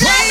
play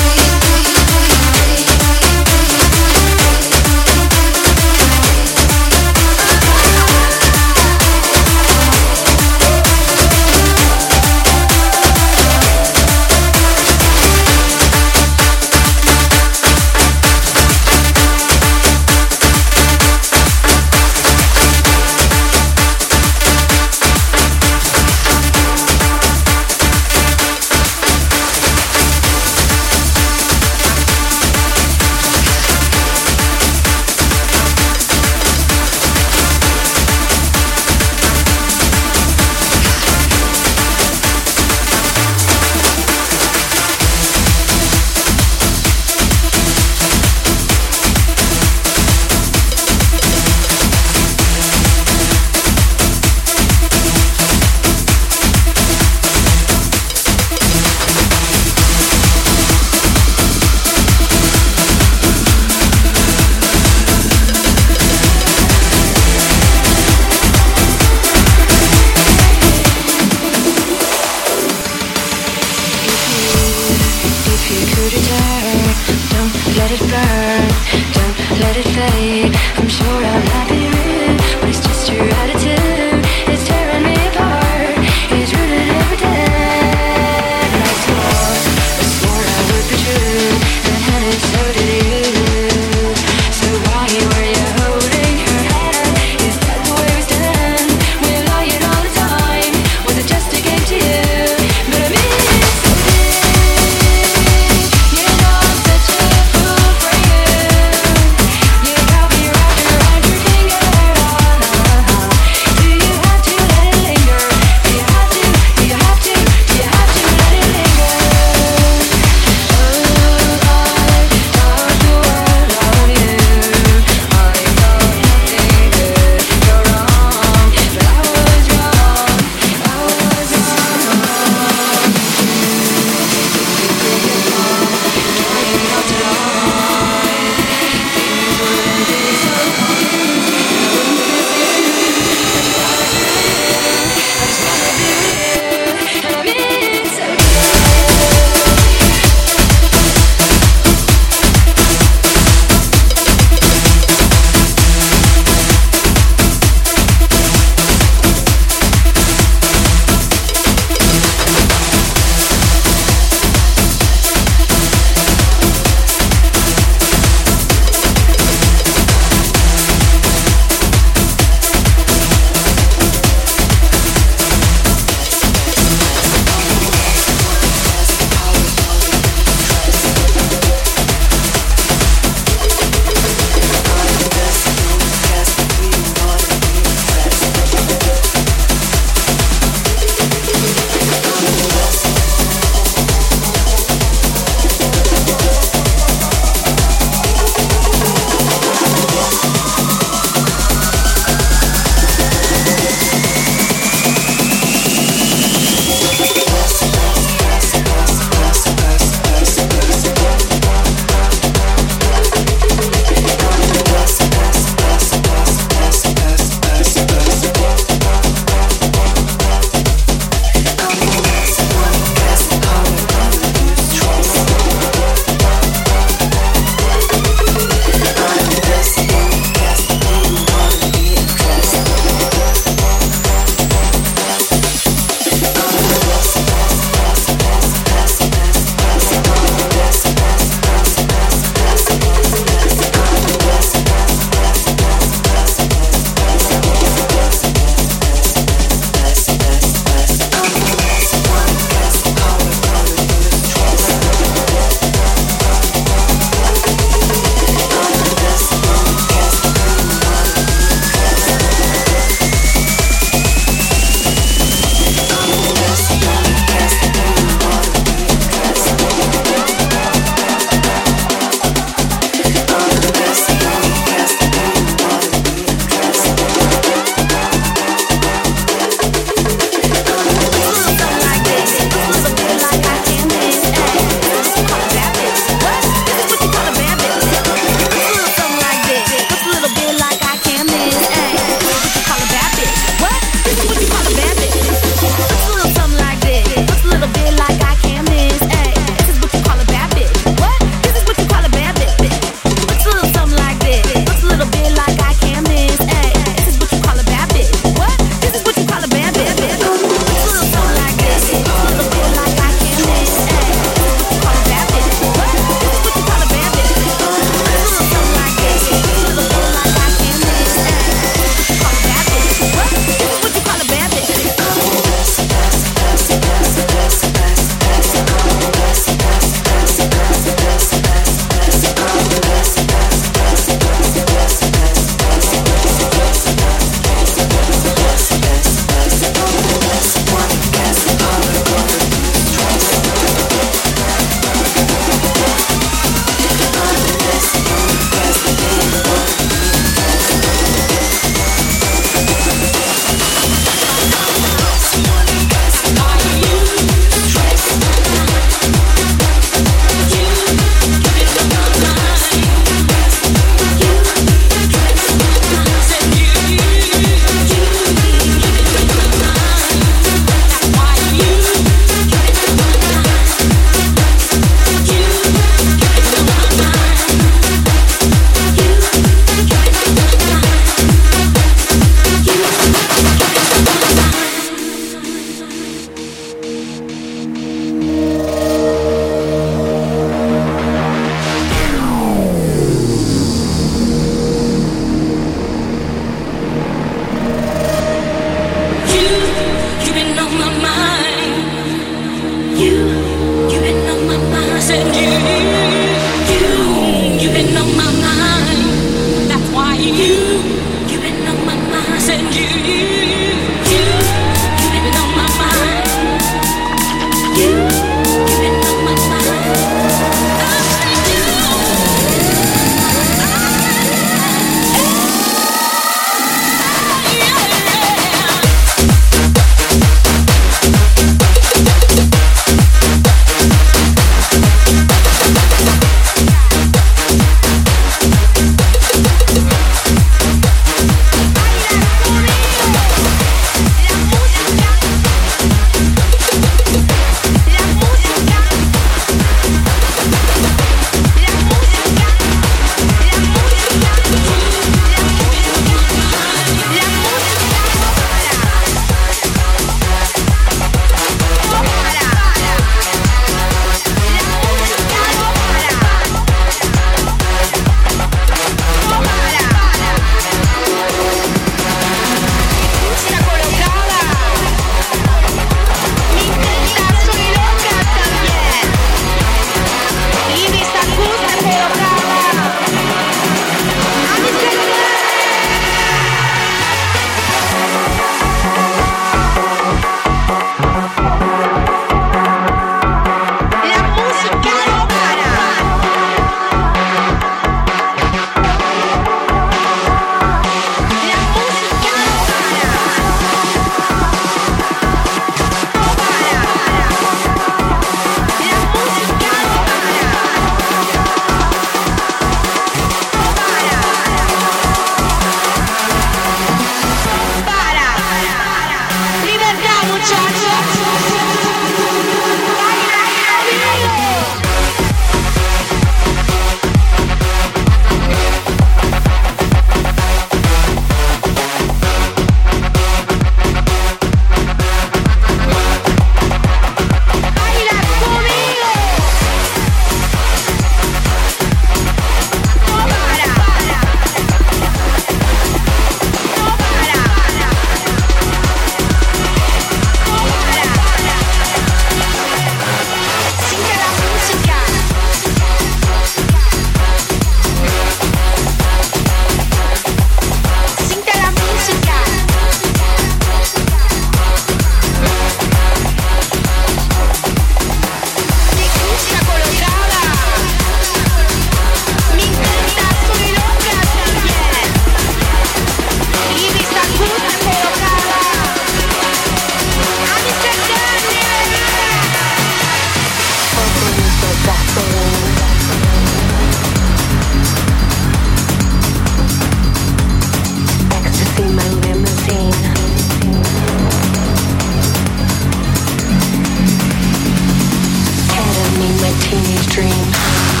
teenage dreams.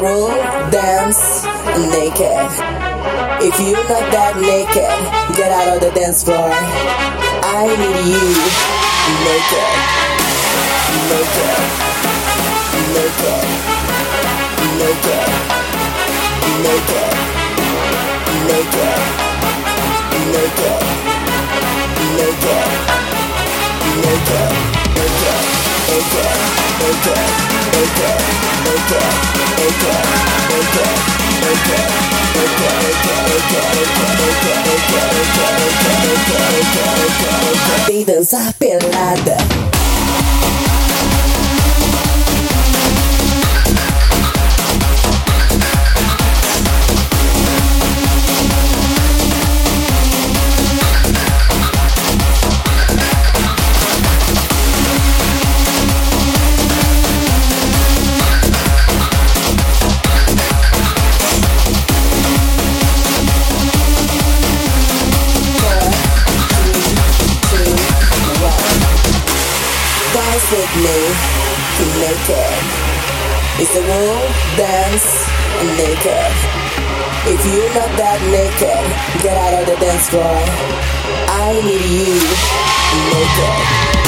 Rule dance naked? If you're not that naked, get out of the dance floor. I need you naked, naked, naked, naked, naked, naked, naked, naked, naked. Vem dançar pelada. It's a rule, dance naked. If you're not that naked, get out of the dance floor. I need you naked.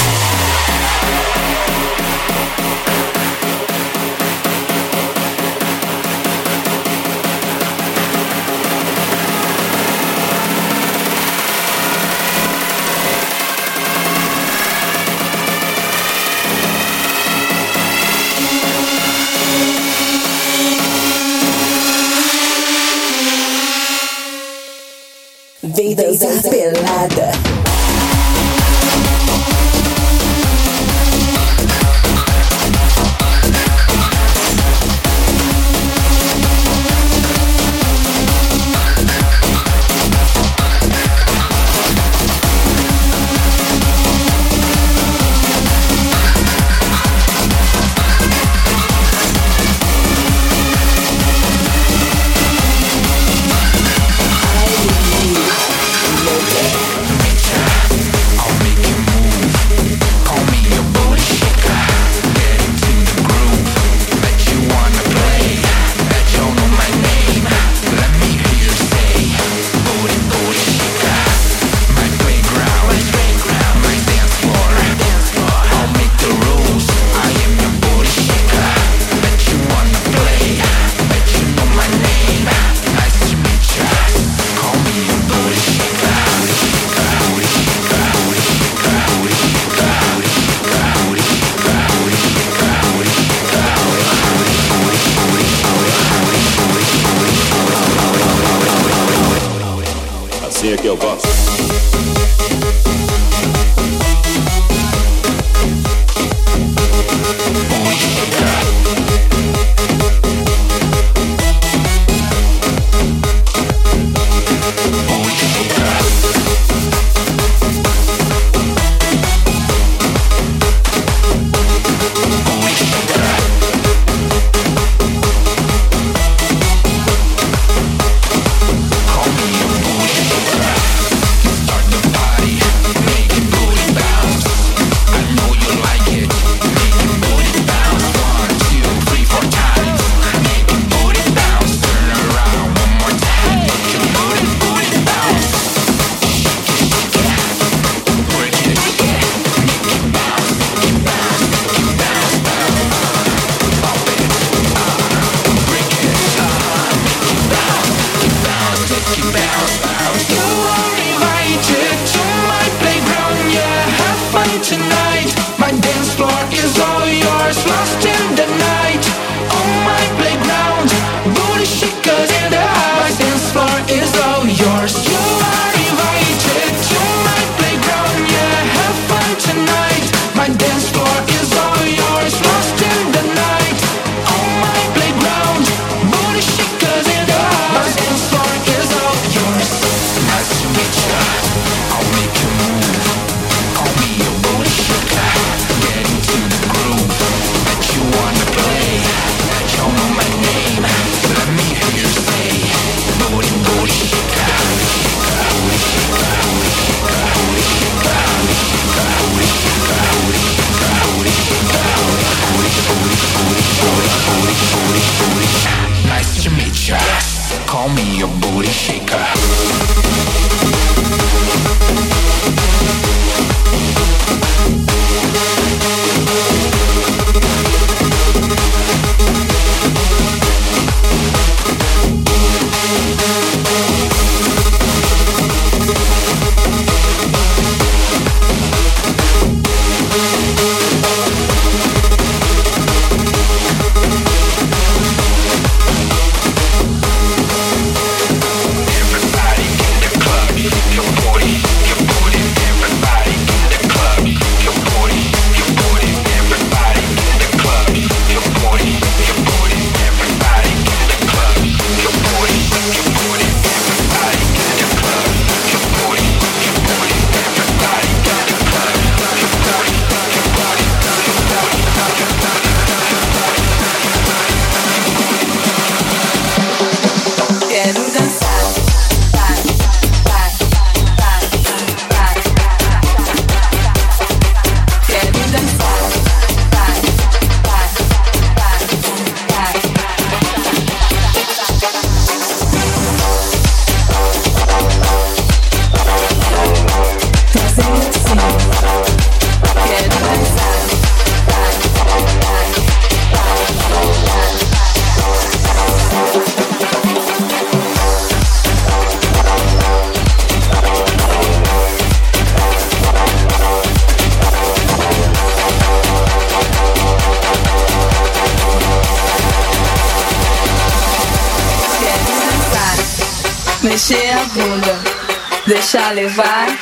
Deixar levar